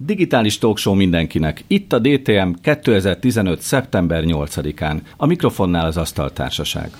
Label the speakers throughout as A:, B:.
A: Digitális talkshow mindenkinek. Itt a DTM 2015. szeptember 8-án. A mikrofonnál az Asztaltársaság.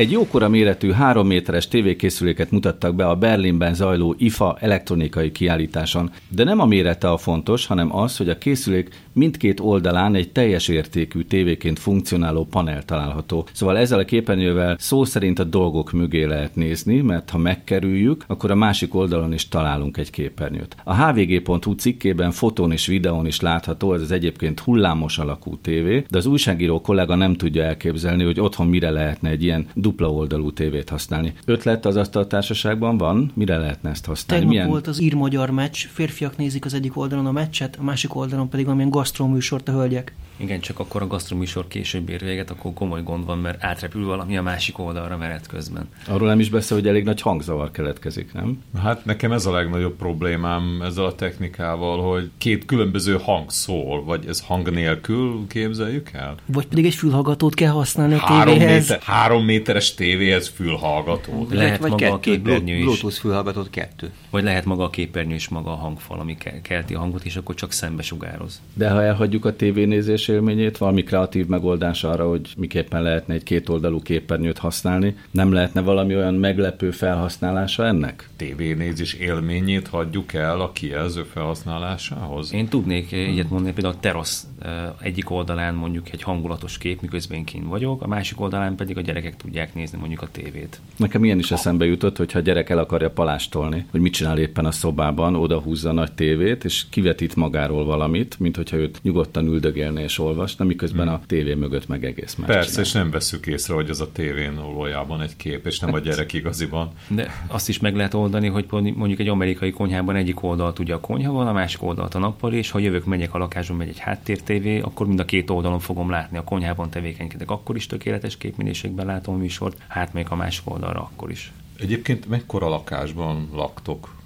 A: Egy jókora méretű három méteres tévékészüléket mutattak be a Berlinben zajló IFA elektronikai kiállításon, de nem a mérete a fontos, hanem az, hogy a készülék mindkét oldalán egy teljes értékű tévéként funkcionáló panel található. Szóval ezzel a képernyővel szó szerint a dolgok mögé lehet nézni, mert ha megkerüljük, akkor a másik oldalon is találunk egy képernyőt. A hvg.hu cikkében fotón és videón is látható, ez az egyébként hullámos alakú tévé, de az újságíró kollega nem tudja elképzelni, hogy otthon mire lehetne egy ilyen dupla oldalú tévét használni. Ötlet az asztaltársaságban van, mire lehetne ezt használni?
B: Tegnap Milyen... volt az ír-magyar meccs, férfiak nézik az egyik oldalon a meccset, a másik oldalon pedig amilyen gasztroműsort a hölgyek.
C: Igen, csak akkor a gasztroműsor később ér véget, akkor komoly gond van, mert átrepül valami a másik oldalra menet közben.
A: Arról nem is beszél, hogy elég nagy hangzavar keletkezik, nem?
D: Hát nekem ez a legnagyobb problémám ezzel a technikával, hogy két különböző hang szól, vagy ez hang nélkül képzeljük el?
B: Vagy pedig egy fülhallgatót kell használni a
D: három tévéhez. Méter, három méteres tévéhez fülhallgató.
C: Lehet vagy maga kettő, a képernyő is.
E: Bluetooth fülhallgatót kettő.
C: Vagy lehet maga a képernyő és maga a hangfal, ami kelti a hangot, és akkor csak szembe sugároz.
A: De ha elhagyjuk a tévénézés élményét, valami kreatív megoldás arra, hogy miképpen lehetne egy kétoldalú képernyőt használni, nem lehetne valami olyan meglepő felhasználása ennek?
D: Tévénézés élményét hagyjuk el a kijelző felhasználásához?
C: Én tudnék ilyet mondani, például a terasz egyik oldalán mondjuk egy hangulatos kép, miközben én kint vagyok, a másik oldalán pedig a gyerekek tudják nézni mondjuk a tévét.
A: Nekem ilyen is eszembe jutott, hogy ha a gyerek el akarja palástolni, hogy mit csinál éppen a szobában, oda húzza a nagy tévét, és kivetít magáról valamit, mint hogyha őt nyugodtan üldögélne és olvasna, miközben hmm. a tévé mögött meg egész más
D: Persze,
A: csinál.
D: és nem veszük észre, hogy az a tévén valójában egy kép, és nem a gyerek igaziban.
C: De azt is meg lehet oldani, hogy mondjuk egy amerikai konyhában egyik oldalt ugye a konyha van, a másik oldalt a nappal, és ha jövök, megyek a lakásban, megy egy háttértévé, akkor mind a két oldalon fogom látni. A konyhában tevékenykedek, akkor is tökéletes képminőségben látom a műsort, hát még a másik oldalra akkor is.
D: Egyébként mekkora lakásban laktok?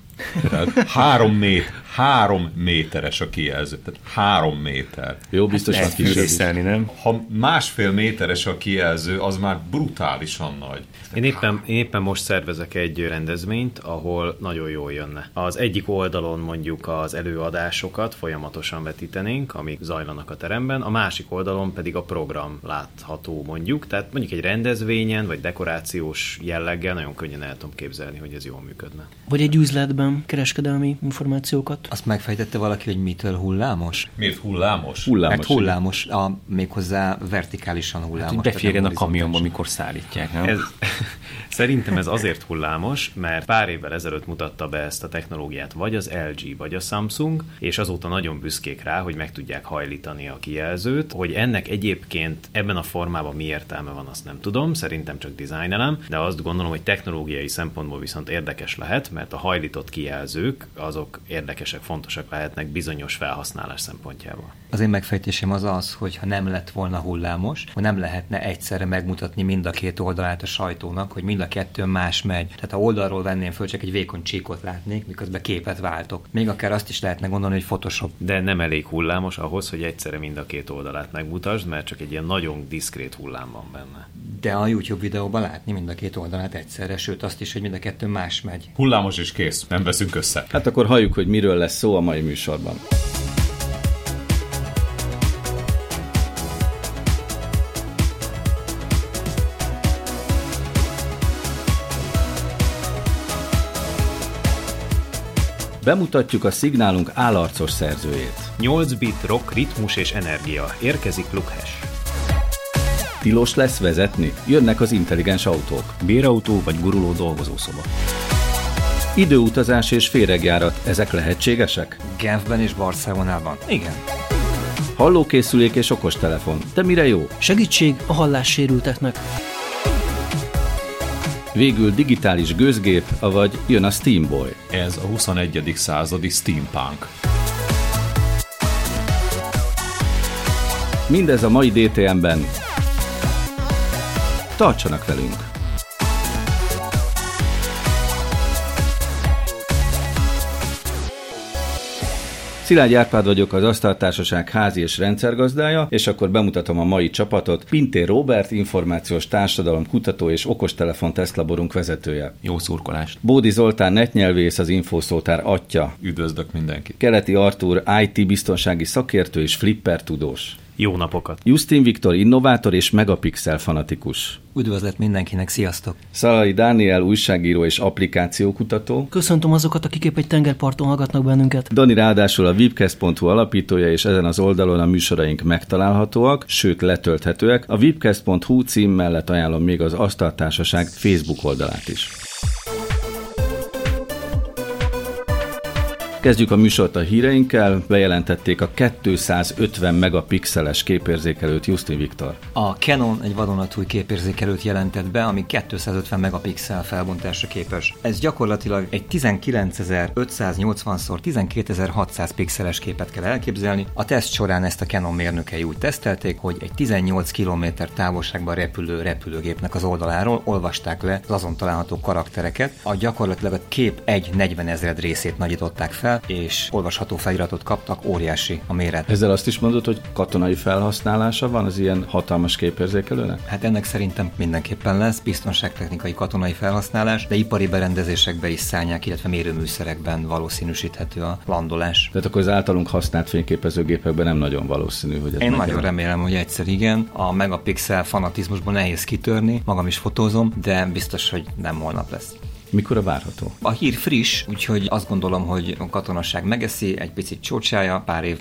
D: Tehát három, mét, három méteres a kijelző. Tehát három méter.
A: Jó, biztos
C: hát
A: van
C: nem?
D: Ha másfél méteres a kijelző, az már brutálisan nagy.
F: Én éppen, én éppen most szervezek egy rendezvényt, ahol nagyon jól jönne. Az egyik oldalon mondjuk az előadásokat folyamatosan vetítenénk, amik zajlanak a teremben, a másik oldalon pedig a program látható mondjuk. Tehát mondjuk egy rendezvényen, vagy dekorációs jelleggel nagyon könnyen el tudom képzelni, hogy ez jól működne.
B: Vagy egy üzletben kereskedelmi információkat.
E: Azt megfejtette valaki, hogy mitől hullámos?
D: Miért hullámos?
A: Hullámos.
E: Mert hullámos, a, méghozzá vertikálisan hullámos. Hát,
C: beférjen a kamionba, amikor szállítják, nem?
F: Ez, Szerintem ez azért hullámos, mert pár évvel ezelőtt mutatta be ezt a technológiát vagy az LG, vagy a Samsung, és azóta nagyon büszkék rá, hogy meg tudják hajlítani a kijelzőt. Hogy ennek egyébként ebben a formában mi értelme van, azt nem tudom, szerintem csak dizájnelem, de azt gondolom, hogy technológiai szempontból viszont érdekes lehet, mert a hajlított kijelzők azok érdekesek, fontosak lehetnek bizonyos felhasználás szempontjából.
E: Az én megfejtésem az az, hogy ha nem lett volna hullámos, hogy nem lehetne egyszerre megmutatni mind a két oldalát a sajtónak, hogy mind a kettő más megy. Tehát ha oldalról venném föl, csak egy vékony csíkot látnék, miközben képet váltok. Még akár azt is lehetne gondolni, hogy Photoshop.
F: De nem elég hullámos ahhoz, hogy egyszerre mind a két oldalát megmutasd, mert csak egy ilyen nagyon diszkrét hullám van benne.
E: De a YouTube videóban látni mind a két oldalát egyszerre, sőt azt is, hogy mind a kettő más megy.
D: Hullámos és kész, nem veszünk össze.
A: Hát akkor halljuk, hogy miről lesz szó a mai műsorban. Bemutatjuk a szignálunk állarcos szerzőjét.
F: 8 bit rock, ritmus és energia. Érkezik Lukhes.
A: Tilos lesz vezetni? Jönnek az intelligens autók.
C: Bérautó vagy guruló dolgozószoba.
A: Időutazás és féregjárat, ezek lehetségesek?
E: Genfben és Barcelonában. Igen.
A: Hallókészülék és okostelefon. De mire jó?
B: Segítség a hallássérülteknek.
A: Végül digitális gőzgép, avagy jön a Steamboy.
D: Ez a 21. századi steampunk.
A: Mindez a mai DTM-ben. Tartsanak velünk! Szilágy Árpád vagyok, az Asztaltársaság házi és rendszergazdája, és akkor bemutatom a mai csapatot. Pintér Robert, információs társadalom kutató és okostelefon tesztlaborunk vezetője.
C: Jó szurkolást.
A: Bódi Zoltán netnyelvész, az Infoszótár atya.
D: Üdvözlök mindenkit.
A: Keleti Artúr, IT biztonsági szakértő és flipper tudós.
F: Jó napokat!
A: Justin Viktor innovátor és megapixel fanatikus.
E: Üdvözlet mindenkinek, sziasztok!
A: Szalai Dániel újságíró és applikációkutató.
B: Köszöntöm azokat, akik épp egy tengerparton hallgatnak bennünket.
A: Dani ráadásul a webcast.hu alapítója, és ezen az oldalon a műsoraink megtalálhatóak, sőt letölthetőek. A webcast.hu cím mellett ajánlom még az Asztaltársaság Facebook oldalát is. Kezdjük a műsort a híreinkkel. Bejelentették a 250 megapixeles képérzékelőt Justin Viktor.
E: A Canon egy vadonatúj képérzékelőt jelentett be, ami 250 megapixel felbontásra képes. Ez gyakorlatilag egy 19580x12600 pixeles képet kell elképzelni. A teszt során ezt a Canon mérnökei úgy tesztelték, hogy egy 18 km távolságban repülő repülőgépnek az oldaláról olvasták le az azon található karaktereket. A gyakorlatilag a kép egy 40 ezred részét nagyították fel, és olvasható feliratot kaptak, óriási a méret.
A: Ezzel azt is mondod, hogy katonai felhasználása van az ilyen hatalmas képérzékelőnek?
E: Hát ennek szerintem mindenképpen lesz biztonságtechnikai katonai felhasználás, de ipari berendezésekbe is szállják, illetve mérőműszerekben valószínűsíthető a landolás.
A: Tehát akkor az általunk használt fényképezőgépekben nem nagyon valószínű, hogy ez
E: Én nagyon remélem, hogy egyszer igen. A megapixel fanatizmusból nehéz kitörni, magam is fotózom, de biztos, hogy nem holnap lesz.
A: Mikor a várható?
E: A hír friss, úgyhogy azt gondolom, hogy a katonasság megeszi, egy picit csócsája, pár év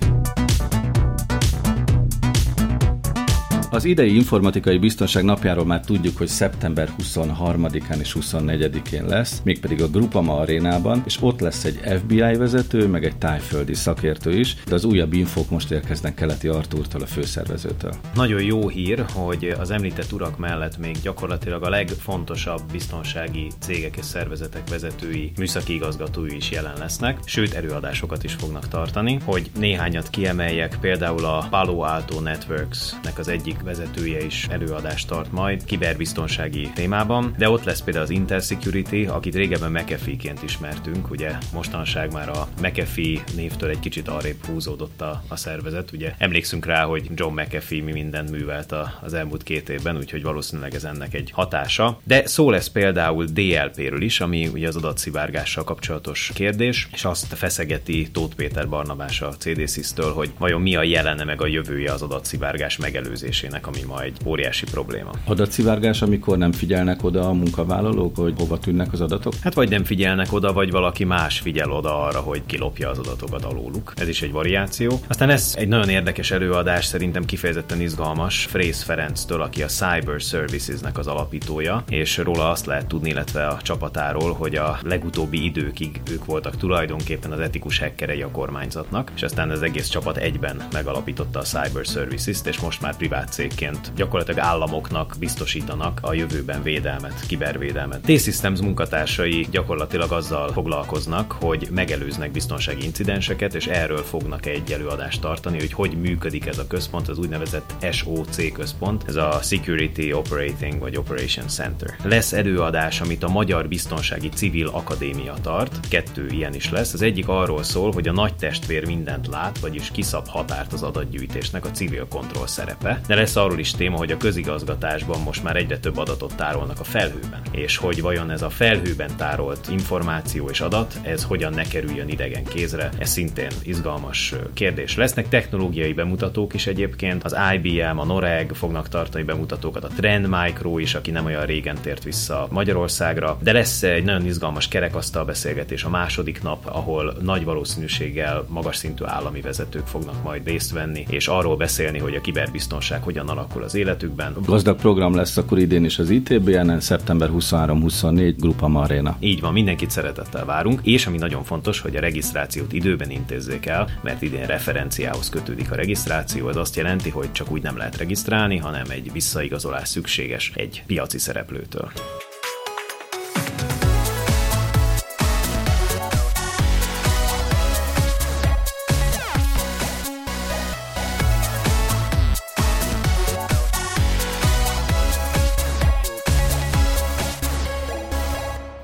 A: Az idei informatikai biztonság napjáról már tudjuk, hogy szeptember 23-án és 24-én lesz, mégpedig a Grupama arénában, és ott lesz egy FBI vezető, meg egy tájföldi szakértő is, de az újabb infók most érkeznek Keleti Artúrtól, a főszervezőtől.
F: Nagyon jó hír, hogy az említett urak mellett még gyakorlatilag a legfontosabb biztonsági cégek és szervezetek vezetői, műszaki igazgatói is jelen lesznek, sőt előadásokat is fognak tartani, hogy néhányat kiemeljek, például a Palo Alto Networks-nek az egyik vezetője is előadást tart majd kiberbiztonsági témában, de ott lesz például az Intersecurity, akit régebben McAfee-ként ismertünk, ugye mostanság már a McAfee névtől egy kicsit arrébb húzódott a, a szervezet, ugye emlékszünk rá, hogy John McAfee mi mindent művelt a, az elmúlt két évben, úgyhogy valószínűleg ez ennek egy hatása. De szó lesz például DLP-ről is, ami ugye az adatszivárgással kapcsolatos kérdés, és azt feszegeti Tóth Péter Barnabás a CDSIS-től, hogy vajon mi a jelene meg a jövője az adatszivárgás megelőzésének kérdésének, ami ma egy óriási probléma.
A: Adatszivárgás, amikor nem figyelnek oda a munkavállalók, hogy hova tűnnek az adatok?
F: Hát vagy nem figyelnek oda, vagy valaki más figyel oda arra, hogy kilopja az adatokat alóluk. Ez is egy variáció. Aztán ez egy nagyon érdekes előadás, szerintem kifejezetten izgalmas, Frész Ferenctől, aki a Cyber Services-nek az alapítója, és róla azt lehet tudni, illetve a csapatáról, hogy a legutóbbi időkig ők voltak tulajdonképpen az etikus hackerei a kormányzatnak, és aztán az egész csapat egyben megalapította a Cyber Services-t, és most már privát cégként gyakorlatilag államoknak biztosítanak a jövőben védelmet, kibervédelmet. T-Systems munkatársai gyakorlatilag azzal foglalkoznak, hogy megelőznek biztonsági incidenseket, és erről fognak egy előadást tartani, hogy hogy működik ez a központ, az úgynevezett SOC központ, ez a Security Operating vagy Operation Center. Lesz előadás, amit a Magyar Biztonsági Civil Akadémia tart, kettő ilyen is lesz. Az egyik arról szól, hogy a nagy testvér mindent lát, vagyis kiszab határt az adatgyűjtésnek a civil kontroll szerepe. De lesz arról is téma, hogy a közigazgatásban most már egyre több adatot tárolnak a felhőben, és hogy vajon ez a felhőben tárolt információ és adat, ez hogyan ne kerüljön idegen kézre, ez szintén izgalmas kérdés. Lesznek technológiai bemutatók is egyébként, az IBM, a Noreg fognak tartani bemutatókat, a Trend Micro is, aki nem olyan régen tért vissza Magyarországra, de lesz egy nagyon izgalmas kerekasztal beszélgetés a második nap, ahol nagy valószínűséggel magas szintű állami vezetők fognak majd részt venni, és arról beszélni, hogy a kiberbiztonság hogyan alakul az életükben.
A: Gazdag program lesz akkor idén is az ITBN-en, szeptember 23-24, Grupa Marina.
F: Így van, mindenkit szeretettel várunk, és ami nagyon fontos, hogy a regisztrációt időben intézzék el, mert idén referenciához kötődik a regisztráció, ez azt jelenti, hogy csak úgy nem lehet regisztrálni, hanem egy visszaigazolás szükséges egy piaci szereplőtől.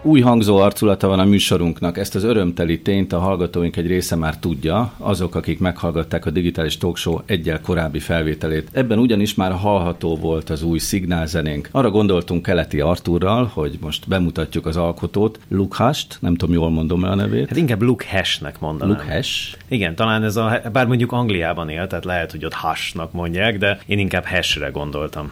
A: Új hangzó arculata van a műsorunknak. Ezt az örömteli tényt a hallgatóink egy része már tudja, azok, akik meghallgatták a digitális talkshow egyel korábbi felvételét. Ebben ugyanis már hallható volt az új szignálzenénk. Arra gondoltunk Keleti Artúrral, hogy most bemutatjuk az alkotót, Luke Hast, nem tudom, jól mondom el a nevét.
F: Hát inkább Luke Hash-nek mondanám.
A: Luke Hash.
F: Igen, talán ez a, bár mondjuk Angliában él, tehát lehet, hogy ott Hash-nak mondják, de én inkább Hash-re gondoltam.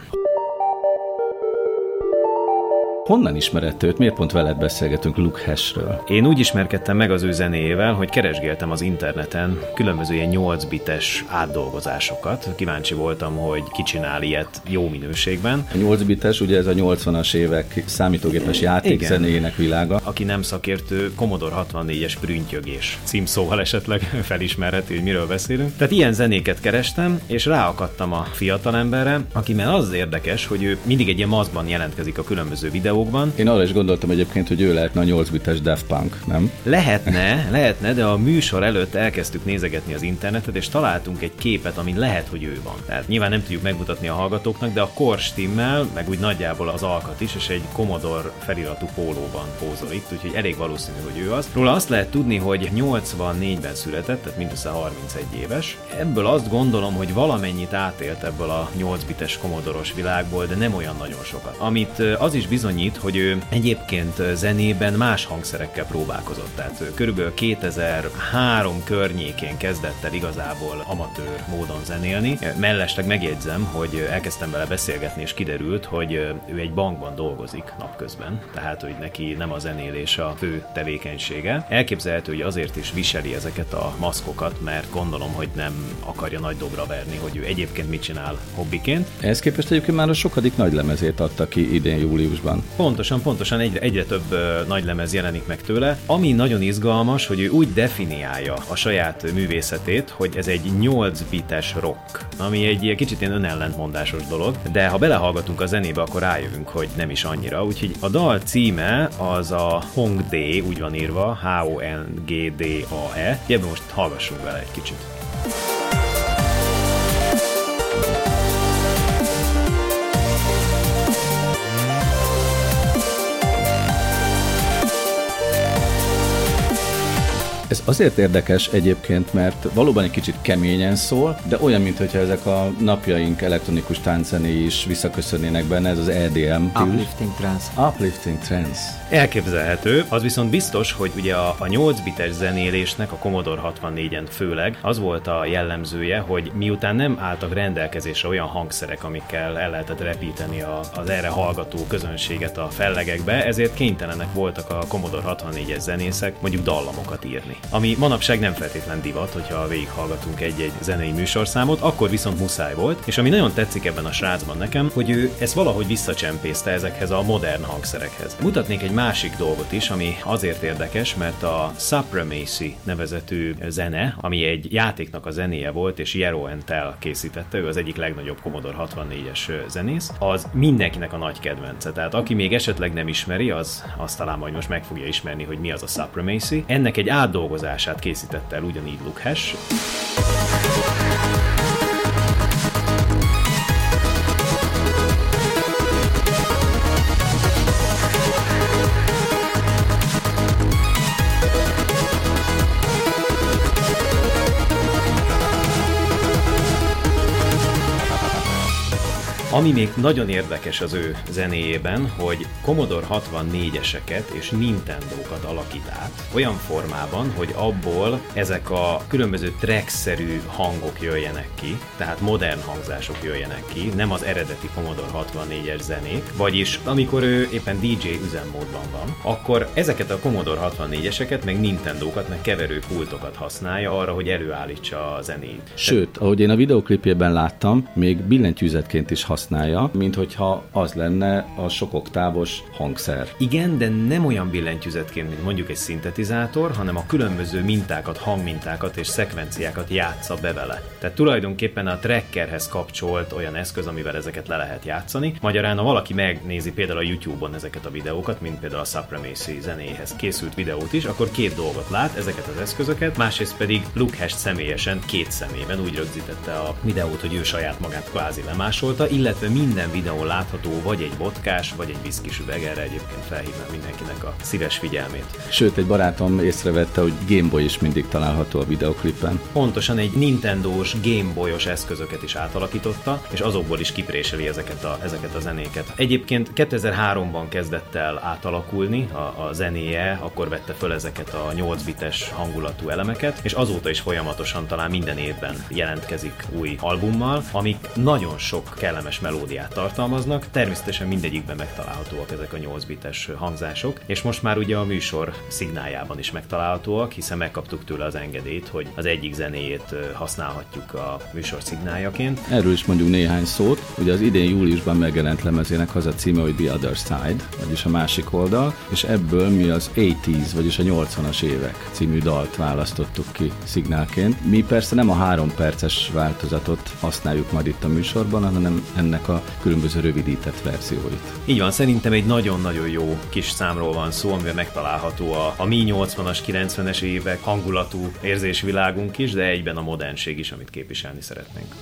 A: Honnan ismered őt? Miért pont veled beszélgetünk Luke Hashről?
F: Én úgy ismerkedtem meg az ő zenéjével, hogy keresgéltem az interneten különböző ilyen 8 bites átdolgozásokat. Kíváncsi voltam, hogy ki csinál ilyet jó minőségben.
A: A 8 bites, ugye ez a 80-as évek számítógépes játékzenéjének világa.
F: Aki nem szakértő, Commodore 64-es prüntjögés címszóval esetleg felismerheti, hogy miről beszélünk. Tehát ilyen zenéket kerestem, és ráakadtam a fiatalemberre, aki mert az érdekes, hogy ő mindig egy ilyen mazban jelentkezik a különböző videó videókban.
A: Én arra is gondoltam egyébként, hogy ő lehetne a 8 bites Daft Punk, nem?
F: Lehetne, lehetne, de a műsor előtt elkezdtük nézegetni az internetet, és találtunk egy képet, ami lehet, hogy ő van. Tehát nyilván nem tudjuk megmutatni a hallgatóknak, de a kor stimmel, meg úgy nagyjából az alkat is, és egy Commodore feliratú pólóban pózol itt, úgyhogy elég valószínű, hogy ő az. Róla azt lehet tudni, hogy 84-ben született, tehát mindössze 31 éves. Ebből azt gondolom, hogy valamennyit átélt ebből a 8 bites komodoros világból, de nem olyan nagyon sokat. Amit az is bizonyít, annyit, hogy ő egyébként zenében más hangszerekkel próbálkozott. Tehát körülbelül 2003 környékén kezdett el igazából amatőr módon zenélni. Mellesleg megjegyzem, hogy elkezdtem vele beszélgetni, és kiderült, hogy ő egy bankban dolgozik napközben, tehát hogy neki nem a zenélés a fő tevékenysége. Elképzelhető, hogy azért is viseli ezeket a maszkokat, mert gondolom, hogy nem akarja nagy dobra verni, hogy ő egyébként mit csinál hobbiként.
A: Ehhez képest egyébként már a sokadik nagy lemezét adta ki idén júliusban.
F: Pontosan, pontosan egyre, egyre több uh, nagy lemez jelenik meg tőle. Ami nagyon izgalmas, hogy ő úgy definiálja a saját művészetét, hogy ez egy 8 bites rock, ami egy kicsit ilyen önellentmondásos dolog, de ha belehallgatunk a zenébe, akkor rájövünk, hogy nem is annyira. Úgyhogy a dal címe az a Hong D, úgy van írva, H-O-N-G-D-A-E. Ebben most hallgassunk vele egy kicsit.
A: Ez azért érdekes egyébként, mert valóban egy kicsit keményen szól, de olyan, mintha ezek a napjaink elektronikus tánczené is visszaköszönnének benne, ez az EDM.
E: Uplifting Trance.
A: Uplifting Trance.
F: Elképzelhető, az viszont biztos, hogy ugye a, a 8 bites zenélésnek, a Commodore 64-en főleg, az volt a jellemzője, hogy miután nem álltak rendelkezésre olyan hangszerek, amikkel el lehetett repíteni a, az erre hallgató közönséget a fellegekbe, ezért kénytelenek voltak a Commodore 64-es zenészek mondjuk dallamokat írni ami manapság nem feltétlen divat, hogyha végighallgatunk egy-egy zenei műsorszámot, akkor viszont muszáj volt, és ami nagyon tetszik ebben a srácban nekem, hogy ő ezt valahogy visszacsempészte ezekhez a modern hangszerekhez. Mutatnék egy másik dolgot is, ami azért érdekes, mert a Supremacy nevezetű zene, ami egy játéknak a zenéje volt, és Jero Entel készítette, ő az egyik legnagyobb Commodore 64-es zenész, az mindenkinek a nagy kedvence. Tehát aki még esetleg nem ismeri, az azt talán majd most meg fogja ismerni, hogy mi az a Supremacy. Ennek egy átdolgozás feldolgozását készítette el ugyanígy Luke Ami még nagyon érdekes az ő zenéjében, hogy Commodore 64-eseket és Nintendo-kat alakít át olyan formában, hogy abból ezek a különböző track-szerű hangok jöjjenek ki, tehát modern hangzások jöjjenek ki, nem az eredeti Commodore 64-es zenék, vagyis amikor ő éppen DJ üzemmódban van, akkor ezeket a Commodore 64-eseket, meg Nintendo-kat, meg keverő pultokat használja arra, hogy előállítsa a zenét.
A: Sőt, ahogy én a videoklipjében láttam, még billentyűzetként is használja használja, mint hogyha az lenne a sok oktávos hangszer.
F: Igen, de nem olyan billentyűzetként, mint mondjuk egy szintetizátor, hanem a különböző mintákat, hangmintákat és szekvenciákat játsza be vele. Tehát tulajdonképpen a trackerhez kapcsolt olyan eszköz, amivel ezeket le lehet játszani. Magyarán, ha valaki megnézi például a YouTube-on ezeket a videókat, mint például a Supremacy zenéhez készült videót is, akkor két dolgot lát, ezeket az eszközöket, másrészt pedig Luke Hash személyesen két szemében úgy rögzítette a videót, hogy ő saját magát kvázi lemásolta, illetve illetve minden videón látható vagy egy botkás, vagy egy viszkis üveg, erre egyébként felhívnám mindenkinek a szíves figyelmét.
A: Sőt, egy barátom észrevette, hogy Gameboy is mindig található a videoklipen.
F: Pontosan egy Nintendo-s Gameboy-os eszközöket is átalakította, és azokból is kipréseli ezeket a, ezeket a zenéket. Egyébként 2003-ban kezdett el átalakulni a, a zenéje, akkor vette föl ezeket a 8 bites hangulatú elemeket, és azóta is folyamatosan talán minden évben jelentkezik új albummal, amik nagyon sok kellemes melódiát tartalmaznak, természetesen mindegyikben megtalálhatóak ezek a 8 bites hangzások, és most már ugye a műsor szignáljában is megtalálhatóak, hiszen megkaptuk tőle az engedélyt, hogy az egyik zenéjét használhatjuk a műsor szignáljaként.
A: Erről is mondjuk néhány szót. Ugye az idén júliusban megjelent lemezének az a címe, hogy The Other Side, vagyis a másik oldal, és ebből mi az 80s, vagyis a 80-as évek című dalt választottuk ki szignálként. Mi persze nem a három perces változatot használjuk majd itt a műsorban, hanem ennek a különböző rövidített verzióit.
F: Így van, szerintem egy nagyon-nagyon jó kis számról van szó, amivel megtalálható a, a mi 80-as, 90-es évek hangulatú érzésvilágunk is, de egyben a modernség is, amit képviselni szeretnénk.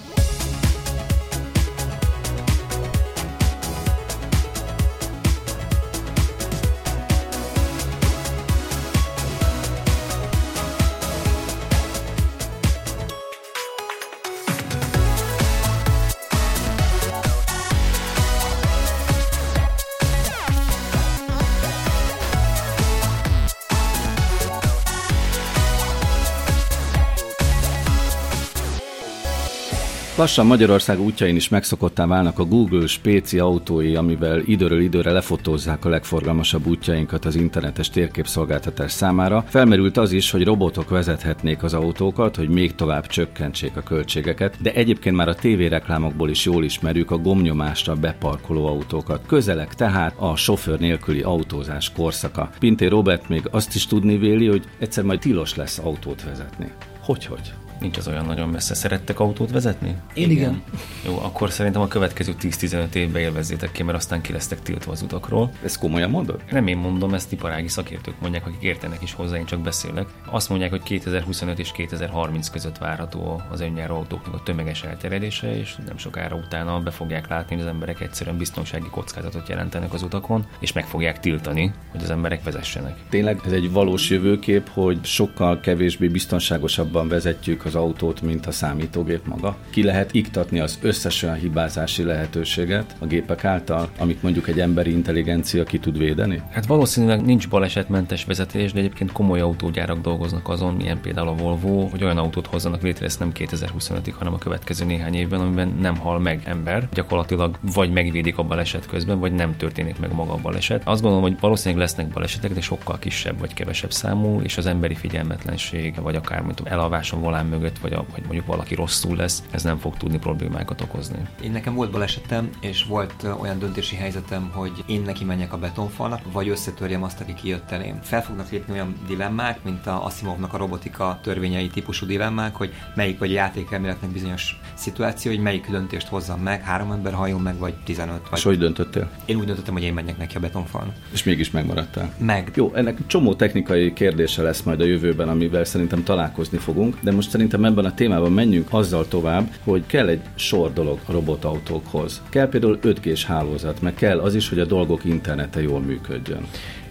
A: Lassan Magyarország útjain is megszokottá válnak a Google spéci autói, amivel időről időre lefotózzák a legforgalmasabb útjainkat az internetes térképszolgáltatás számára. Felmerült az is, hogy robotok vezethetnék az autókat, hogy még tovább csökkentsék a költségeket, de egyébként már a tévéreklámokból is jól ismerjük a gomnyomásra beparkoló autókat. Közelek tehát a sofőr nélküli autózás korszaka. Pinté Robert még azt is tudni véli, hogy egyszer majd tilos lesz autót vezetni. Hogy-hogy?
C: Nincs az olyan nagyon messze. Szerettek autót vezetni?
B: Én igen.
C: Jó, akkor szerintem a következő 10-15 évben élvezzétek ki, mert aztán ki lesztek tiltva az utakról.
A: Ez komolyan mondod?
C: Nem én mondom, ezt iparági szakértők mondják, akik értenek is hozzá, én csak beszélek. Azt mondják, hogy 2025 és 2030 között várható az önjáró autóknak a tömeges elterjedése, és nem sokára utána be fogják látni, hogy az emberek egyszerűen biztonsági kockázatot jelentenek az utakon, és meg fogják tiltani, hogy az emberek vezessenek.
A: Tényleg ez egy valós jövőkép, hogy sokkal kevésbé biztonságosabban vezetjük az autót, mint a számítógép maga. Ki lehet iktatni az összes olyan hibázási lehetőséget a gépek által, amit mondjuk egy emberi intelligencia ki tud védeni?
C: Hát valószínűleg nincs balesetmentes vezetés, de egyébként komoly autógyárak dolgoznak azon, milyen például a Volvo, hogy olyan autót hozzanak létre, ezt nem 2025-ig, hanem a következő néhány évben, amiben nem hal meg ember. Gyakorlatilag vagy megvédik a baleset közben, vagy nem történik meg maga a baleset. Azt gondolom, hogy valószínűleg lesznek balesetek, de sokkal kisebb vagy kevesebb számú, és az emberi figyelmetlenség, vagy akár elalvás a volán mögött, vagy, a, vagy mondjuk valaki rosszul lesz, ez nem fog tudni problémákat okozni.
E: Én nekem volt balesetem, és volt olyan döntési helyzetem, hogy én neki menjek a betonfalnak, vagy összetörjem azt, aki kijött elém. Fel fognak lépni olyan dilemmák, mint a Asimovnak a robotika törvényei típusú dilemmák, hogy melyik vagy a játékelméletnek bizonyos szituáció, hogy melyik döntést hozzam meg, három ember hajjon meg, vagy 15. Vagy...
A: És hogy döntöttél?
E: Én úgy döntöttem, hogy én menjek neki a betonfalnak.
A: És mégis megmaradtál.
E: Meg.
A: Jó, ennek csomó technikai kérdése lesz majd a jövőben, amivel szerintem találkozni fogunk, de most szerintem ebben a témában menjünk azzal tovább, hogy kell egy sor dolog a robotautókhoz. Kell például 5G-s hálózat, meg kell az is, hogy a dolgok internete jól működjön.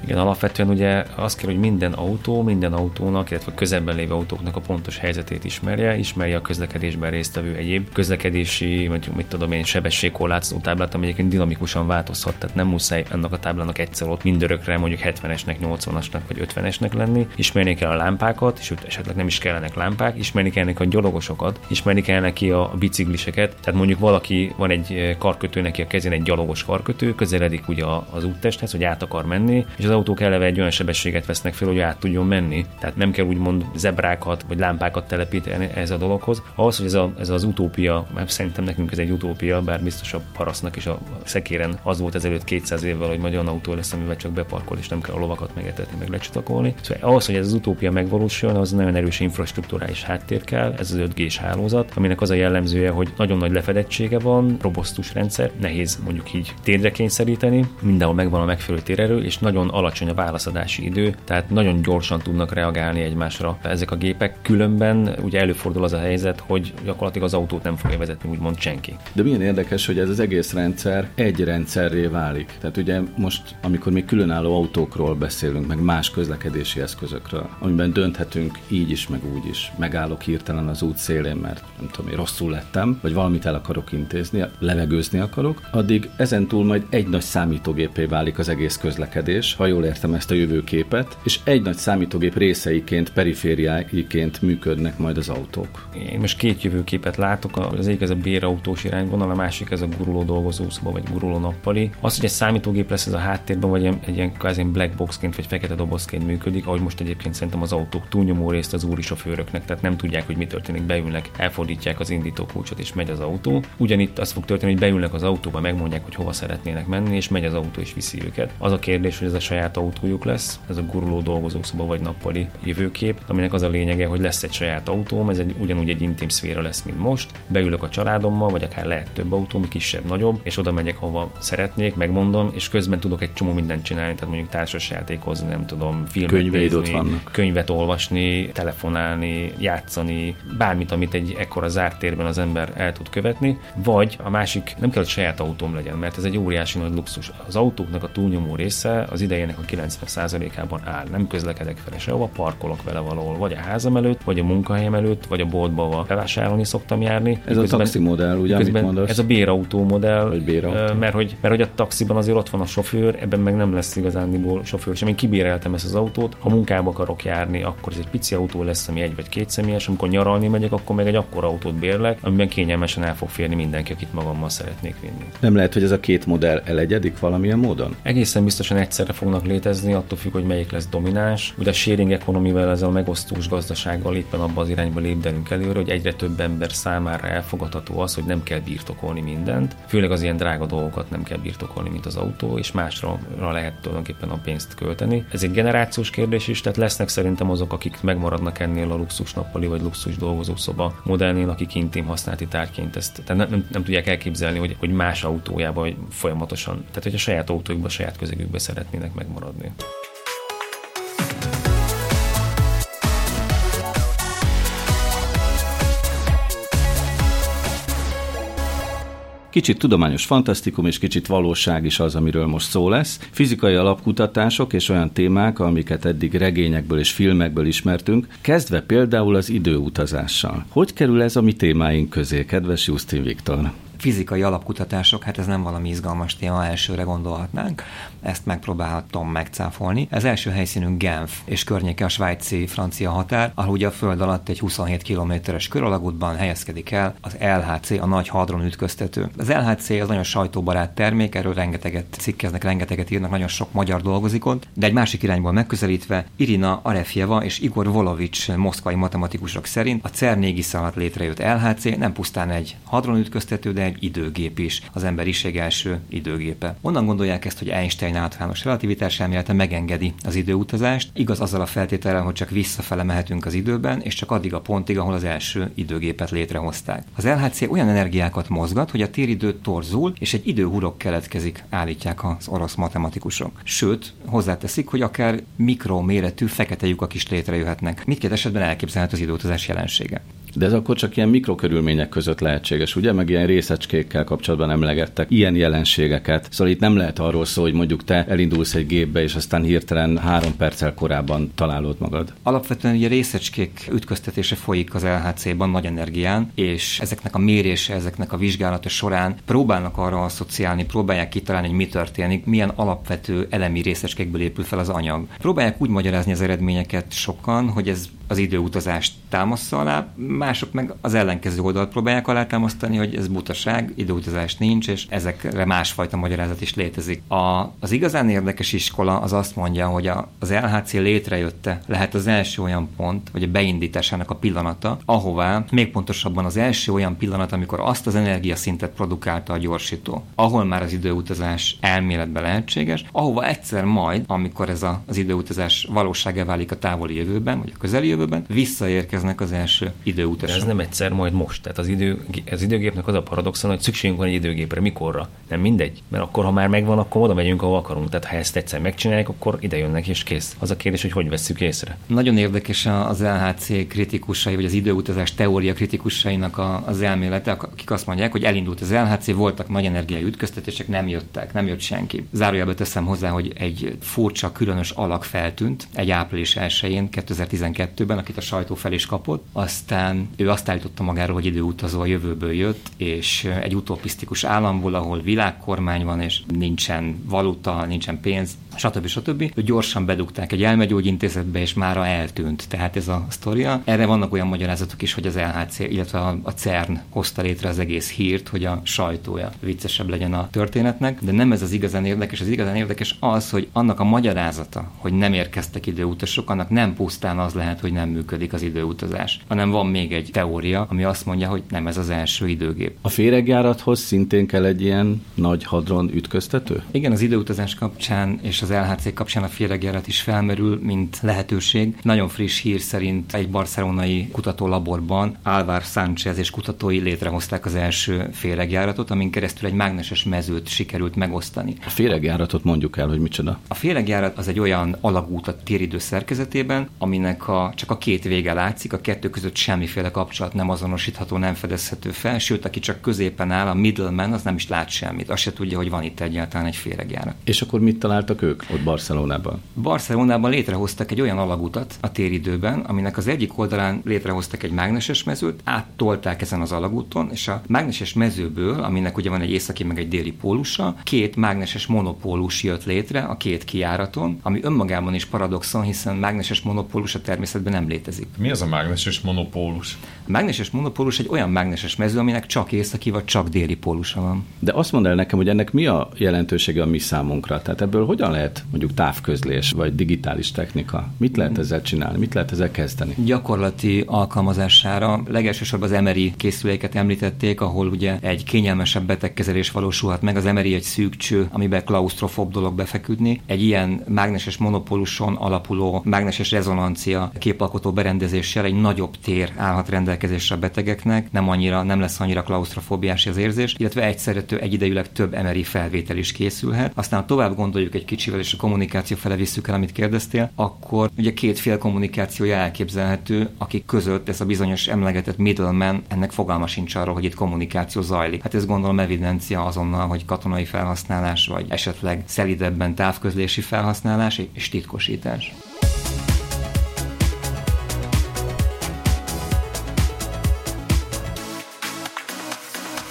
C: Igen, alapvetően ugye az kell, hogy minden autó, minden autónak, illetve a közelben lévő autóknak a pontos helyzetét ismerje, ismerje a közlekedésben résztvevő egyéb közlekedési, vagy mit tudom én, sebességkorlátozó táblát, ami egyébként dinamikusan változhat, tehát nem muszáj ennek a táblának egyszer ott mindörökre mondjuk 70-esnek, 80-asnak vagy 50-esnek lenni. Ismerni kell a lámpákat, és esetleg nem is kellenek lámpák, ismerni kell a gyalogosokat, ismerni kell neki a bicikliseket. Tehát mondjuk valaki van egy karkötő neki a kezén egy gyalogos karkötő, közeledik ugye az úttesthez, hogy át akar menni, és az autók eleve egy olyan sebességet vesznek fel, hogy át tudjon menni. Tehát nem kell úgymond zebrákat vagy lámpákat telepíteni ez a dologhoz. Ahhoz, hogy ez, a, ez az utópia, mert szerintem nekünk ez egy utópia, bár biztos a parasznak is a szekéren az volt ezelőtt 200 évvel, hogy majd autó lesz, amivel csak beparkol, és nem kell a lovakat megetetni, meg lecsatakolni. Szóval ahhoz, hogy ez az utópia megvalósuljon, az nagyon erős infrastruktúrális háttér kell, ez az 5G-s hálózat, aminek az a jellemzője, hogy nagyon nagy lefedettsége van, robosztus rendszer, nehéz mondjuk így térdre kényszeríteni, mindenhol megvan a megfelelő térerő, és nagyon alacsony a válaszadási idő, tehát nagyon gyorsan tudnak reagálni egymásra ezek a gépek. Különben ugye előfordul az a helyzet, hogy gyakorlatilag az autót nem fogja vezetni úgymond senki.
A: De milyen érdekes, hogy ez az egész rendszer egy rendszerré válik. Tehát ugye most, amikor még különálló autókról beszélünk, meg más közlekedési eszközökről, amiben dönthetünk így is, meg úgy is. Megállok hirtelen az út szélén, mert nem tudom, én rosszul lettem, vagy valamit el akarok intézni, levegőzni akarok, addig ezen túl majd egy nagy számítógépé válik az egész közlekedés, ha jól értem ezt a jövőképet, és egy nagy számítógép részeiként, perifériáiként működnek majd az autók.
C: Én most két jövőképet látok, az egyik ez a bérautós irányvonal, a másik ez a guruló dolgozószoba, vagy guruló nappali. Az, hogy egy számítógép lesz ez a háttérben, vagy egy ilyen kvázi black boxként, vagy fekete dobozként működik, ahogy most egyébként szerintem az autók túlnyomó részt az úri sofőröknek, tehát nem tudják, hogy mi történik, beülnek, elfordítják az indító és megy az autó. Ugyanitt az fog történni, hogy beülnek az autóba, megmondják, hogy hova szeretnének menni, és megy az autó és viszi őket. Az a kérdés, hogy ez a saját autójuk lesz, ez a guruló dolgozószoba vagy nappali jövőkép, aminek az a lényege, hogy lesz egy saját autóm, ez egy, ugyanúgy egy intim szféra lesz, mint most. Beülök a családommal, vagy akár lehet több autóm, kisebb, nagyobb, és oda megyek, hova szeretnék, megmondom, és közben tudok egy csomó mindent csinálni, tehát mondjuk társasjátékozni, nem tudom, filmet nézni,
A: vannak.
C: könyvet olvasni, telefonálni, játszani, bármit, amit egy ekkora zárt térben az ember el tud követni, vagy a másik nem kell, hogy saját autóm legyen, mert ez egy óriási nagy luxus. Az autóknak a túlnyomó része az idejének a 90%-ában áll. Nem közlekedek fel sehova, parkolok vele valahol, vagy a házam előtt, vagy a munkahelyem előtt, vagy a boltba, bevásárolni szoktam járni.
A: Ez a taxi modell, ugye, amit mondasz?
C: Ez a bérautó modell,
A: Vagy bérautó.
C: mert hogy, mert hogy a taxiban azért ott van a sofőr, ebben meg nem lesz igazándiból sofőr sem. Én kibéreltem ezt az autót, ha munkába akarok járni, akkor ez egy pici autó lesz, ami egy vagy két személyes, amikor nyaralni megyek, akkor meg egy akkora autót bérlek, amiben kényelmesen el fog férni mindenki, akit magammal szeretnék vinni.
A: Nem lehet, hogy ez a két modell elegyedik valamilyen módon?
C: Egészen biztosan egyszerre fognak létezni, attól függ, hogy melyik lesz domináns. Ugye a sharing economy-vel, ezzel a megosztós gazdasággal éppen abba az irányba lépdelünk előre, hogy egyre több ember számára elfogadható az, hogy nem kell birtokolni mindent. Főleg az ilyen drága dolgokat nem kell birtokolni, mint az autó, és másra lehet tulajdonképpen a pénzt költeni. Ez egy generációs kérdés is, tehát lesznek szerintem azok, akik megmaradnak ennél a luxus nappali vagy luxus dolgozószoba modellnél, akik intim használati tárgyként ezt tehát nem, nem, nem, tudják elképzelni, hogy, hogy más autójába vagy folyamatosan, tehát hogy a saját autójukba, a saját közegükbe szeretnének megmaradni.
A: Kicsit tudományos fantasztikum és kicsit valóság is az, amiről most szó lesz. Fizikai alapkutatások és olyan témák, amiket eddig regényekből és filmekből ismertünk, kezdve például az időutazással. Hogy kerül ez a mi témáink közé, kedves Justin Viktor?
E: Fizikai alapkutatások, hát ez nem valami izgalmas téma, elsőre gondolhatnánk, ezt megpróbálhatom megcáfolni. Ez első helyszínünk Genf és környéke a svájci-francia határ, ahol ugye a föld alatt egy 27 kilométeres köralagútban helyezkedik el az LHC, a nagy hadron ütköztető. Az LHC az nagyon sajtóbarát termék, erről rengeteget cikkeznek, rengeteget írnak, nagyon sok magyar dolgozik ott, de egy másik irányból megközelítve Irina Arefjeva és Igor Volovics moszkvai matematikusok szerint a CERN égisze létrejött LHC nem pusztán egy hadron ütköztető, de egy időgép is, az emberiség első időgépe. Onnan gondolják ezt, hogy Einstein általános relativitás elmélete megengedi az időutazást, igaz azzal a feltétellel, hogy csak visszafele mehetünk az időben, és csak addig a pontig, ahol az első időgépet létrehozták. Az LHC olyan energiákat mozgat, hogy a téridő torzul, és egy időhurok keletkezik, állítják az orosz matematikusok. Sőt, hozzáteszik, hogy akár mikroméretű fekete lyukak is létrejöhetnek. Mindkét esetben elképzelhető az időutazás jelensége.
A: De ez akkor csak ilyen mikrokörülmények között lehetséges, ugye? Meg ilyen részecskékkel kapcsolatban emlegettek ilyen jelenségeket. Szóval itt nem lehet arról szó, hogy mondjuk te elindulsz egy gépbe, és aztán hirtelen három perccel korábban találod magad.
E: Alapvetően ugye részecskék ütköztetése folyik az LHC-ban nagy energián, és ezeknek a mérése, ezeknek a vizsgálata során próbálnak arra asszociálni, próbálják kitalálni, hogy mi történik, milyen alapvető elemi részecskékből épül fel az anyag. Próbálják úgy magyarázni az eredményeket sokan, hogy ez az időutazást támaszza alá, mások meg az ellenkező oldalt próbálják alátámasztani, hogy ez butaság, időutazás nincs, és ezekre másfajta magyarázat is létezik. A, az igazán érdekes iskola az azt mondja, hogy a, az LHC létrejötte lehet az első olyan pont, vagy a beindításának a pillanata, ahová még pontosabban az első olyan pillanat, amikor azt az energiaszintet produkálta a gyorsító, ahol már az időutazás elméletben lehetséges, ahova egyszer majd, amikor ez a, az időutazás valóságá válik a távoli jövőben, vagy a közeli közeljövőben visszaérkeznek az első időutasok.
C: Ez nem egyszer, majd most. Tehát az, idő, az időgépnek az a paradoxon, hogy szükségünk van egy időgépre. Mikorra? Nem mindegy. Mert akkor, ha már megvan, akkor oda megyünk, ahol akarunk. Tehát ha ezt egyszer megcsinálják, akkor ide jönnek és kész. Az a kérdés, hogy hogy veszük észre.
E: Nagyon érdekes az LHC kritikusai, vagy az időutazás teória kritikusainak az elmélete, akik azt mondják, hogy elindult az LHC, voltak nagy energiai ütköztetések, nem jöttek, nem jött senki. Zárójelbe teszem hozzá, hogy egy furcsa, különös alak feltűnt egy április 1-én 2012-ben, akit a sajtó fel is kapott. Aztán ő azt állította magáról, hogy időutazó a jövőből jött, és egy utopisztikus államból, ahol világkormány van, és nincsen valuta, nincsen pénz, stb. stb. Ő gyorsan bedugták egy elmegyógyintézetbe, és mára eltűnt. Tehát ez a sztoria. Erre vannak olyan magyarázatok is, hogy az LHC, illetve a CERN hozta létre az egész hírt, hogy a sajtója viccesebb legyen a történetnek, de nem ez az igazán érdekes. Az igazán érdekes az, hogy annak a magyarázata, hogy nem érkeztek időutasok, annak nem pusztán az lehet, hogy nem működik az időutazás, hanem van még egy teória, ami azt mondja, hogy nem ez az első időgép.
A: A féregjárathoz szintén kell egy ilyen nagy hadron ütköztető?
E: Igen, az időutazás kapcsán és az LHC kapcsán a féregjárat is felmerül, mint lehetőség. Nagyon friss hír szerint egy barcelonai kutatólaborban Álvár Sánchez és kutatói létrehozták az első féregjáratot, amin keresztül egy mágneses mezőt sikerült megosztani.
A: A féregjáratot mondjuk el, hogy micsoda.
E: A féregjárat az egy olyan alagút a téridő szerkezetében, aminek a, csak a két vége látszik, a kettő között semmiféle kapcsolat nem azonosítható, nem fedezhető fel, sőt, aki csak középen áll, a middleman, az nem is lát semmit, azt se tudja, hogy van itt egyáltalán egy féregjárat.
A: És akkor mit találtak ők ott Barcelonában?
E: Barcelonában létrehoztak egy olyan alagutat a téridőben, aminek az egyik oldalán létrehoztak egy mágneses mezőt, áttolták ezen az alagúton, és a mágneses mezőből, aminek ugye van egy északi meg egy déli pólusa, két mágneses monopólus jött létre a két kiáraton, ami önmagában is paradoxon, hiszen mágneses monopólus a természetben nem létezik.
D: Mi az a mágneses monopólus?
E: A mágneses monopólus egy olyan mágneses mező, aminek csak északi vagy csak déli pólusa van.
A: De azt mondd el nekem, hogy ennek mi a jelentősége a mi számunkra? Tehát ebből hogyan lehet mondjuk távközlés vagy digitális technika? Mit lehet ezzel csinálni? Mit lehet ezzel kezdeni?
E: Gyakorlati alkalmazására legelsősorban az MRI készüléket említették, ahol ugye egy kényelmesebb betegkezelés valósulhat meg. Az MRI egy szűk cső, amiben klaustrofób dolog befeküdni. Egy ilyen mágneses monopóluson alapuló mágneses rezonancia képalkotó berendezéssel egy nagyobb tér állhat rendelkezésre a betegeknek, nem annyira, nem lesz annyira klaustrofóbiás az érzés, illetve egyszerre egyidejűleg több MRI felvétel is készülhet. Aztán tovább gondoljuk egy kicsivel, és a kommunikáció fele visszük el, amit kérdeztél, akkor ugye két fél kommunikációja elképzelhető, akik között ez a bizonyos emlegetett middleman, ennek fogalma sincs arról, hogy itt kommunikáció zajlik. Hát ez gondolom evidencia azonnal, hogy katonai felhasználás, vagy esetleg szelidebben távközlési felhasználás és titkosítás.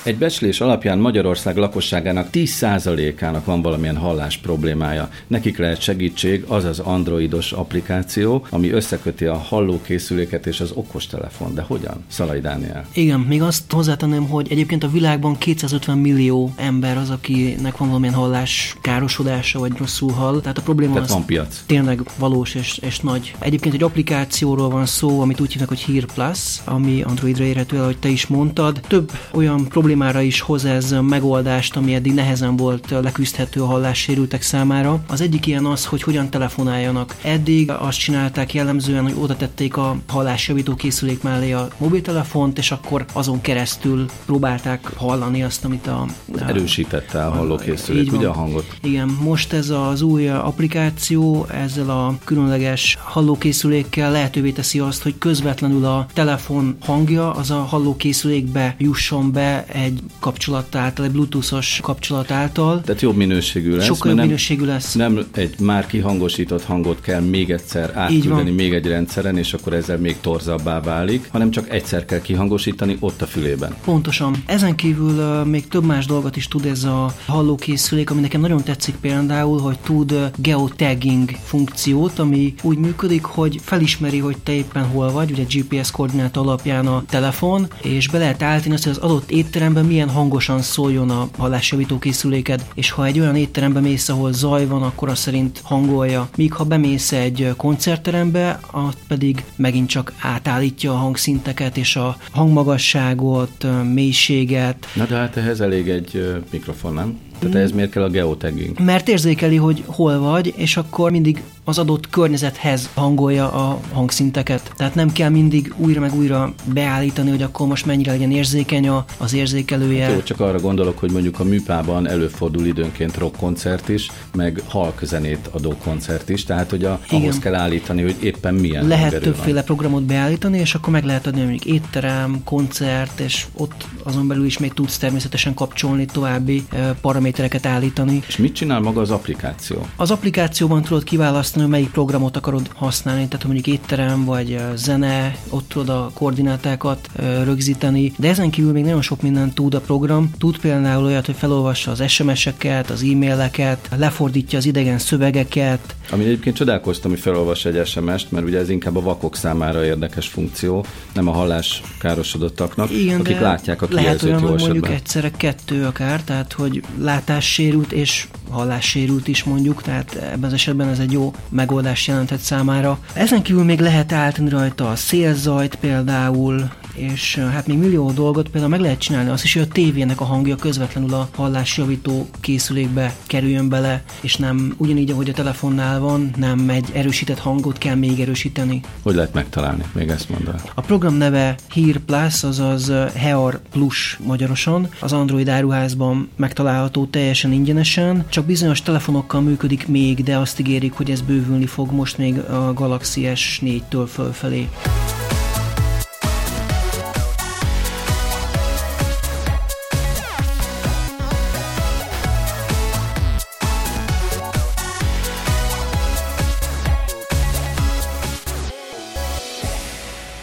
A: Egy becslés alapján Magyarország lakosságának 10%-ának van valamilyen hallás problémája. Nekik lehet segítség az az androidos applikáció, ami összeköti a hallókészüléket és az okostelefon. De hogyan? Szalai Dániel.
B: Igen, még azt hozzátenném, hogy egyébként a világban 250 millió ember az, akinek van valamilyen hallás károsodása, vagy rosszul hall. Tehát a probléma
A: Tehát
B: az
A: van piac.
B: tényleg valós és, és nagy. Egyébként egy applikációról van szó, amit úgy hívnak, hogy Hear Plus, ami Androidra érhető el, ahogy te is mondtad. Több olyan probléma problémára is hoz ez megoldást, ami eddig nehezen volt leküzdhető a hallássérültek számára. Az egyik ilyen az, hogy hogyan telefonáljanak. Eddig azt csinálták jellemzően, hogy oda tették a hallásjavító készülék mellé a mobiltelefont, és akkor azon keresztül próbálták hallani azt, amit a...
A: a erősítette a hallókészülék, ugye a hangot?
B: Igen, most ez az új applikáció ezzel a különleges hallókészülékkel lehetővé teszi azt, hogy közvetlenül a telefon hangja az a hallókészülékbe jusson be egy kapcsolat által, egy bluetoothos kapcsolat által.
A: Tehát jobb minőségű lesz.
B: Sokkal jobb nem, minőségű lesz.
A: Nem egy már kihangosított hangot kell még egyszer átküldeni még egy rendszeren, és akkor ezzel még torzabbá válik, hanem csak egyszer kell kihangosítani ott a fülében.
B: Pontosan. Ezen kívül uh, még több más dolgot is tud ez a hallókészülék, ami nekem nagyon tetszik például, hogy tud geotagging funkciót, ami úgy működik, hogy felismeri, hogy te éppen hol vagy, ugye GPS koordinát alapján a telefon, és be lehet állítani azt, hogy az adott étterem étteremben milyen hangosan szóljon a hallásjavító készüléked, és ha egy olyan étterembe mész, ahol zaj van, akkor azt szerint hangolja. Míg ha bemész egy koncertterembe, azt pedig megint csak átállítja a hangszinteket és a hangmagasságot, mélységet.
A: Na de hát ehhez elég egy mikrofon, nem? Tehát ez miért kell a geotagging?
B: Mert érzékeli, hogy hol vagy, és akkor mindig az adott környezethez hangolja a hangszinteket. Tehát nem kell mindig újra meg újra beállítani, hogy akkor most mennyire legyen érzékeny az érzékelője.
A: Jó, csak arra gondolok, hogy mondjuk a műpában előfordul időnként rockkoncert is, meg halkzenét adó koncert is, tehát hogy a, ahhoz kell állítani, hogy éppen milyen
B: Lehet többféle van. programot beállítani, és akkor meg lehet adni mondjuk étterem, koncert, és ott azon belül is még tudsz természetesen kapcsolni, további paramétereket állítani.
A: És mit csinál maga az applikáció?
B: Az applikációban tudod kiválasztani választani, hogy melyik programot akarod használni, tehát mondjuk étterem vagy zene, ott tudod a koordinátákat rögzíteni, de ezen kívül még nagyon sok mindent tud a program. Tud például olyat, hogy felolvassa az SMS-eket, az e-maileket, lefordítja az idegen szövegeket.
A: Ami egyébként csodálkoztam, hogy felolvas egy SMS-t, mert ugye ez inkább a vakok számára érdekes funkció, nem a hallás károsodottaknak, Igen, akik látják a
B: lehet olyan, hogy mondjuk egyszerre kettő akár, tehát hogy látássérült és hallássérült is mondjuk, tehát ebben az esetben ez egy jó megoldást jelenthet számára. Ezen kívül még lehet állítani rajta a szélzajt például, és hát még millió dolgot például meg lehet csinálni azt is, hogy a tévének a hangja közvetlenül a hallásjavító készülékbe kerüljön bele, és nem ugyanígy, ahogy a telefonnál van, nem egy erősített hangot kell még erősíteni.
A: Hogy lehet megtalálni? Még ezt mondani.
B: A program neve Hear Plus, azaz Hear Plus magyarosan. Az Android áruházban megtalálható teljesen ingyenesen, csak bizonyos telefonokkal működik még, de azt ígérik, hogy ez bővülni fog most még a Galaxy S4-től fölfelé.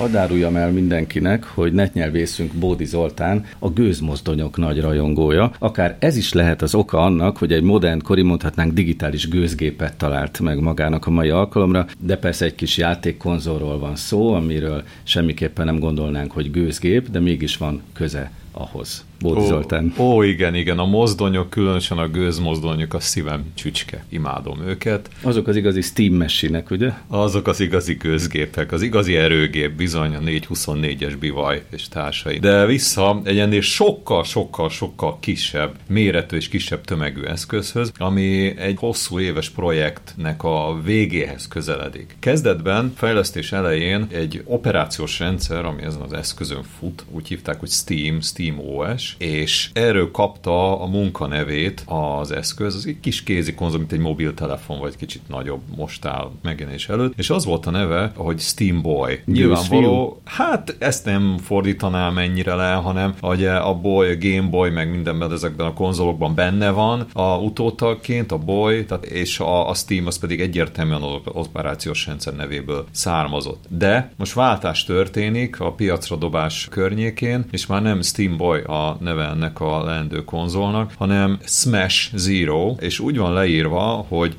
A: Hadd áruljam el mindenkinek, hogy netnyelvészünk Bódi Zoltán a gőzmozdonyok nagy rajongója. Akár ez is lehet az oka annak, hogy egy modern, kori mondhatnánk digitális gőzgépet talált meg magának a mai alkalomra, de persze egy kis játékkonzolról van szó, amiről semmiképpen nem gondolnánk, hogy gőzgép, de mégis van köze ahhoz. Bódi
D: ó,
A: Zoltán.
D: Ó, igen, igen, a mozdonyok, különösen a gőzmozdonyok a szívem csücske. Imádom őket.
A: Azok az igazi Steam messinek, ugye?
D: Azok az igazi gőzgépek, az igazi erőgép, bizony a 424-es bivaj és társai. De vissza egy ennél sokkal, sokkal, sokkal kisebb méretű és kisebb tömegű eszközhöz, ami egy hosszú éves projektnek a végéhez közeledik. Kezdetben, fejlesztés elején egy operációs rendszer, ami ezen az eszközön fut, úgy hívták, hogy Steam, Steam OS, és erről kapta a munkanevét az eszköz, az egy kis kézi konzol, mint egy mobiltelefon, vagy kicsit nagyobb most áll megjelenés előtt, és az volt a neve, hogy Steam Boy. Nyilvánvaló, hát ezt nem fordítanám ennyire le, hanem hogy a Boy, a Game Boy, meg mindenben ezekben a konzolokban benne van a utótagként, a Boy, tehát, és a, a Steam az pedig egyértelműen az operációs rendszer nevéből származott. De most váltás történik a piacra dobás környékén, és már nem Steam Boy a neve ennek a leendő konzolnak, hanem Smash Zero, és úgy van leírva, hogy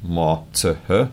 D: ma, c,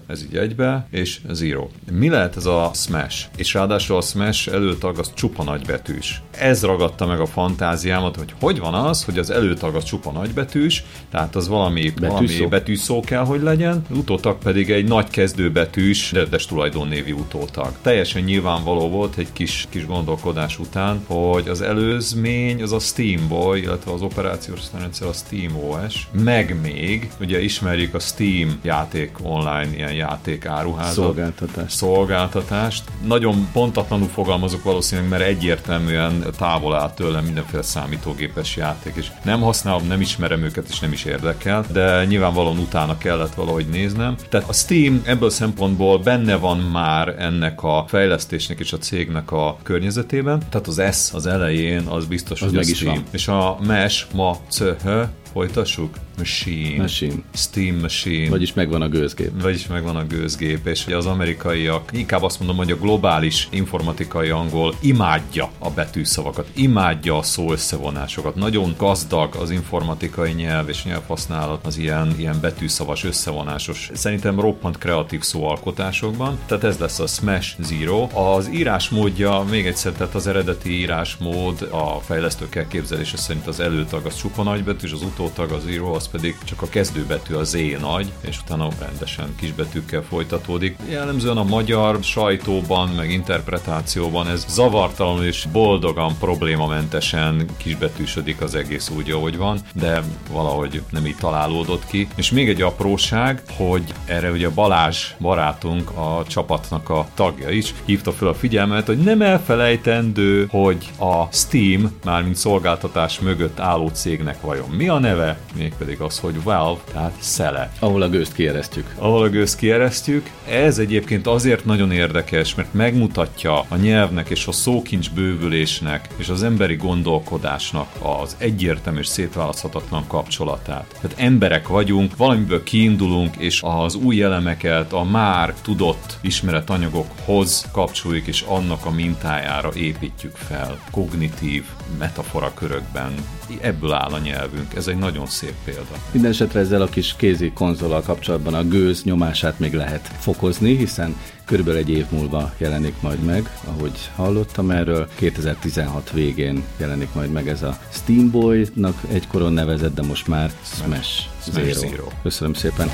D: ez így egybe, és zero. Mi lehet ez a smash? És ráadásul a smash előtag az csupa nagybetűs. Ez ragadta meg a fantáziámat, hogy hogy van az, hogy az előtag az csupa nagybetűs, tehát az valami betűszó, valami betűszó kell, hogy legyen, utótag pedig egy nagy kezdőbetűs, rendes tulajdonnévi utótag. Teljesen nyilvánvaló volt egy kis, kis gondolkodás után, hogy az előzmény az a Steam Boy, illetve az operációs rendszer a Steam OS, meg még, ugye ismerjük a Steam játék online, ilyen játék áruházat.
A: Szolgáltatást.
D: Szolgáltatást. Nagyon pontatlanul fogalmazok valószínűleg, mert egyértelműen távol áll tőlem mindenféle számítógépes játék, és nem használom, nem ismerem őket, és nem is érdekel, de nyilvánvalóan utána kellett valahogy néznem. Tehát a Steam ebből a szempontból benne van már ennek a fejlesztésnek és a cégnek a környezetében, tehát az S az elején az biztos,
A: az
D: hogy
A: meg
D: a
A: is
D: Steam.
A: van.
D: És a MES, ma, CH, folytassuk? Machine.
A: Machine.
D: Steam Machine.
A: Vagyis megvan a gőzgép.
D: Vagyis megvan a gőzgép, és az amerikaiak, inkább azt mondom, hogy a globális informatikai angol imádja a betűszavakat, imádja a szó összevonásokat. Nagyon gazdag az informatikai nyelv és nyelvhasználat az ilyen, ilyen betűszavas összevonásos. Szerintem roppant kreatív szóalkotásokban, tehát ez lesz a Smash Zero. Az írásmódja, még egyszer, tehát az eredeti írásmód a fejlesztők elképzelése szerint az előtag az csupa nagybetűs, az utó sajtótag, az író, az pedig csak a kezdőbetű a Z nagy, és utána rendesen kisbetűkkel folytatódik. Jellemzően a magyar sajtóban, meg interpretációban ez zavartalanul és boldogan, problémamentesen kisbetűsödik az egész úgy, ahogy van, de valahogy nem így találódott ki. És még egy apróság, hogy erre ugye Balázs barátunk, a csapatnak a tagja is hívta fel a figyelmet, hogy nem elfelejtendő, hogy a Steam, mármint szolgáltatás mögött álló cégnek vajon mi a neve, mégpedig az, hogy Valve, tehát szele.
A: Ahol a gőzt kieresztjük.
D: Ahol a gőzt kieresztjük. Ez egyébként azért nagyon érdekes, mert megmutatja a nyelvnek és a szókincs bővülésnek és az emberi gondolkodásnak az egyértelmű és szétválaszthatatlan kapcsolatát. Tehát emberek vagyunk, valamiből kiindulunk, és az új elemeket a már tudott ismeretanyagokhoz kapcsoljuk, és annak a mintájára építjük fel. Kognitív metafora körökben. Ebből áll a nyelvünk. Ez egy nagyon szép példa.
A: Mindenesetre ezzel a kis kézi konzolal kapcsolatban a gőz nyomását még lehet fokozni, hiszen körülbelül egy év múlva jelenik majd meg, ahogy hallottam erről. 2016 végén jelenik majd meg ez a Steamboy-nak egykoron nevezett, de most már Smash, Smash Zero. Zero. Köszönöm szépen.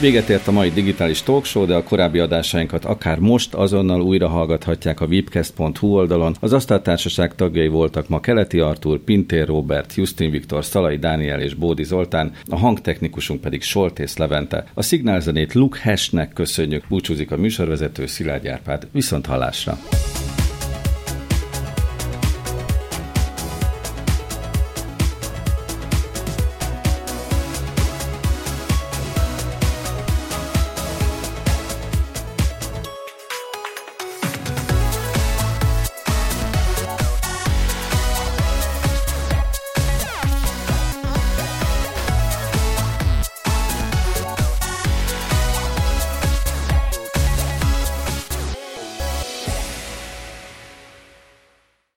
A: Véget ért a mai digitális talkshow, de a korábbi adásainkat akár most azonnal újra hallgathatják a webcast.hu oldalon. Az Asztaltársaság tagjai voltak ma Keleti Artur, Pintér Robert, Justin Viktor, Szalai Dániel és Bódi Zoltán, a hangtechnikusunk pedig Soltész Levente. A szignálzenét Luke Hashnek köszönjük, búcsúzik a műsorvezető Szilágy Árpád. Viszont hallásra!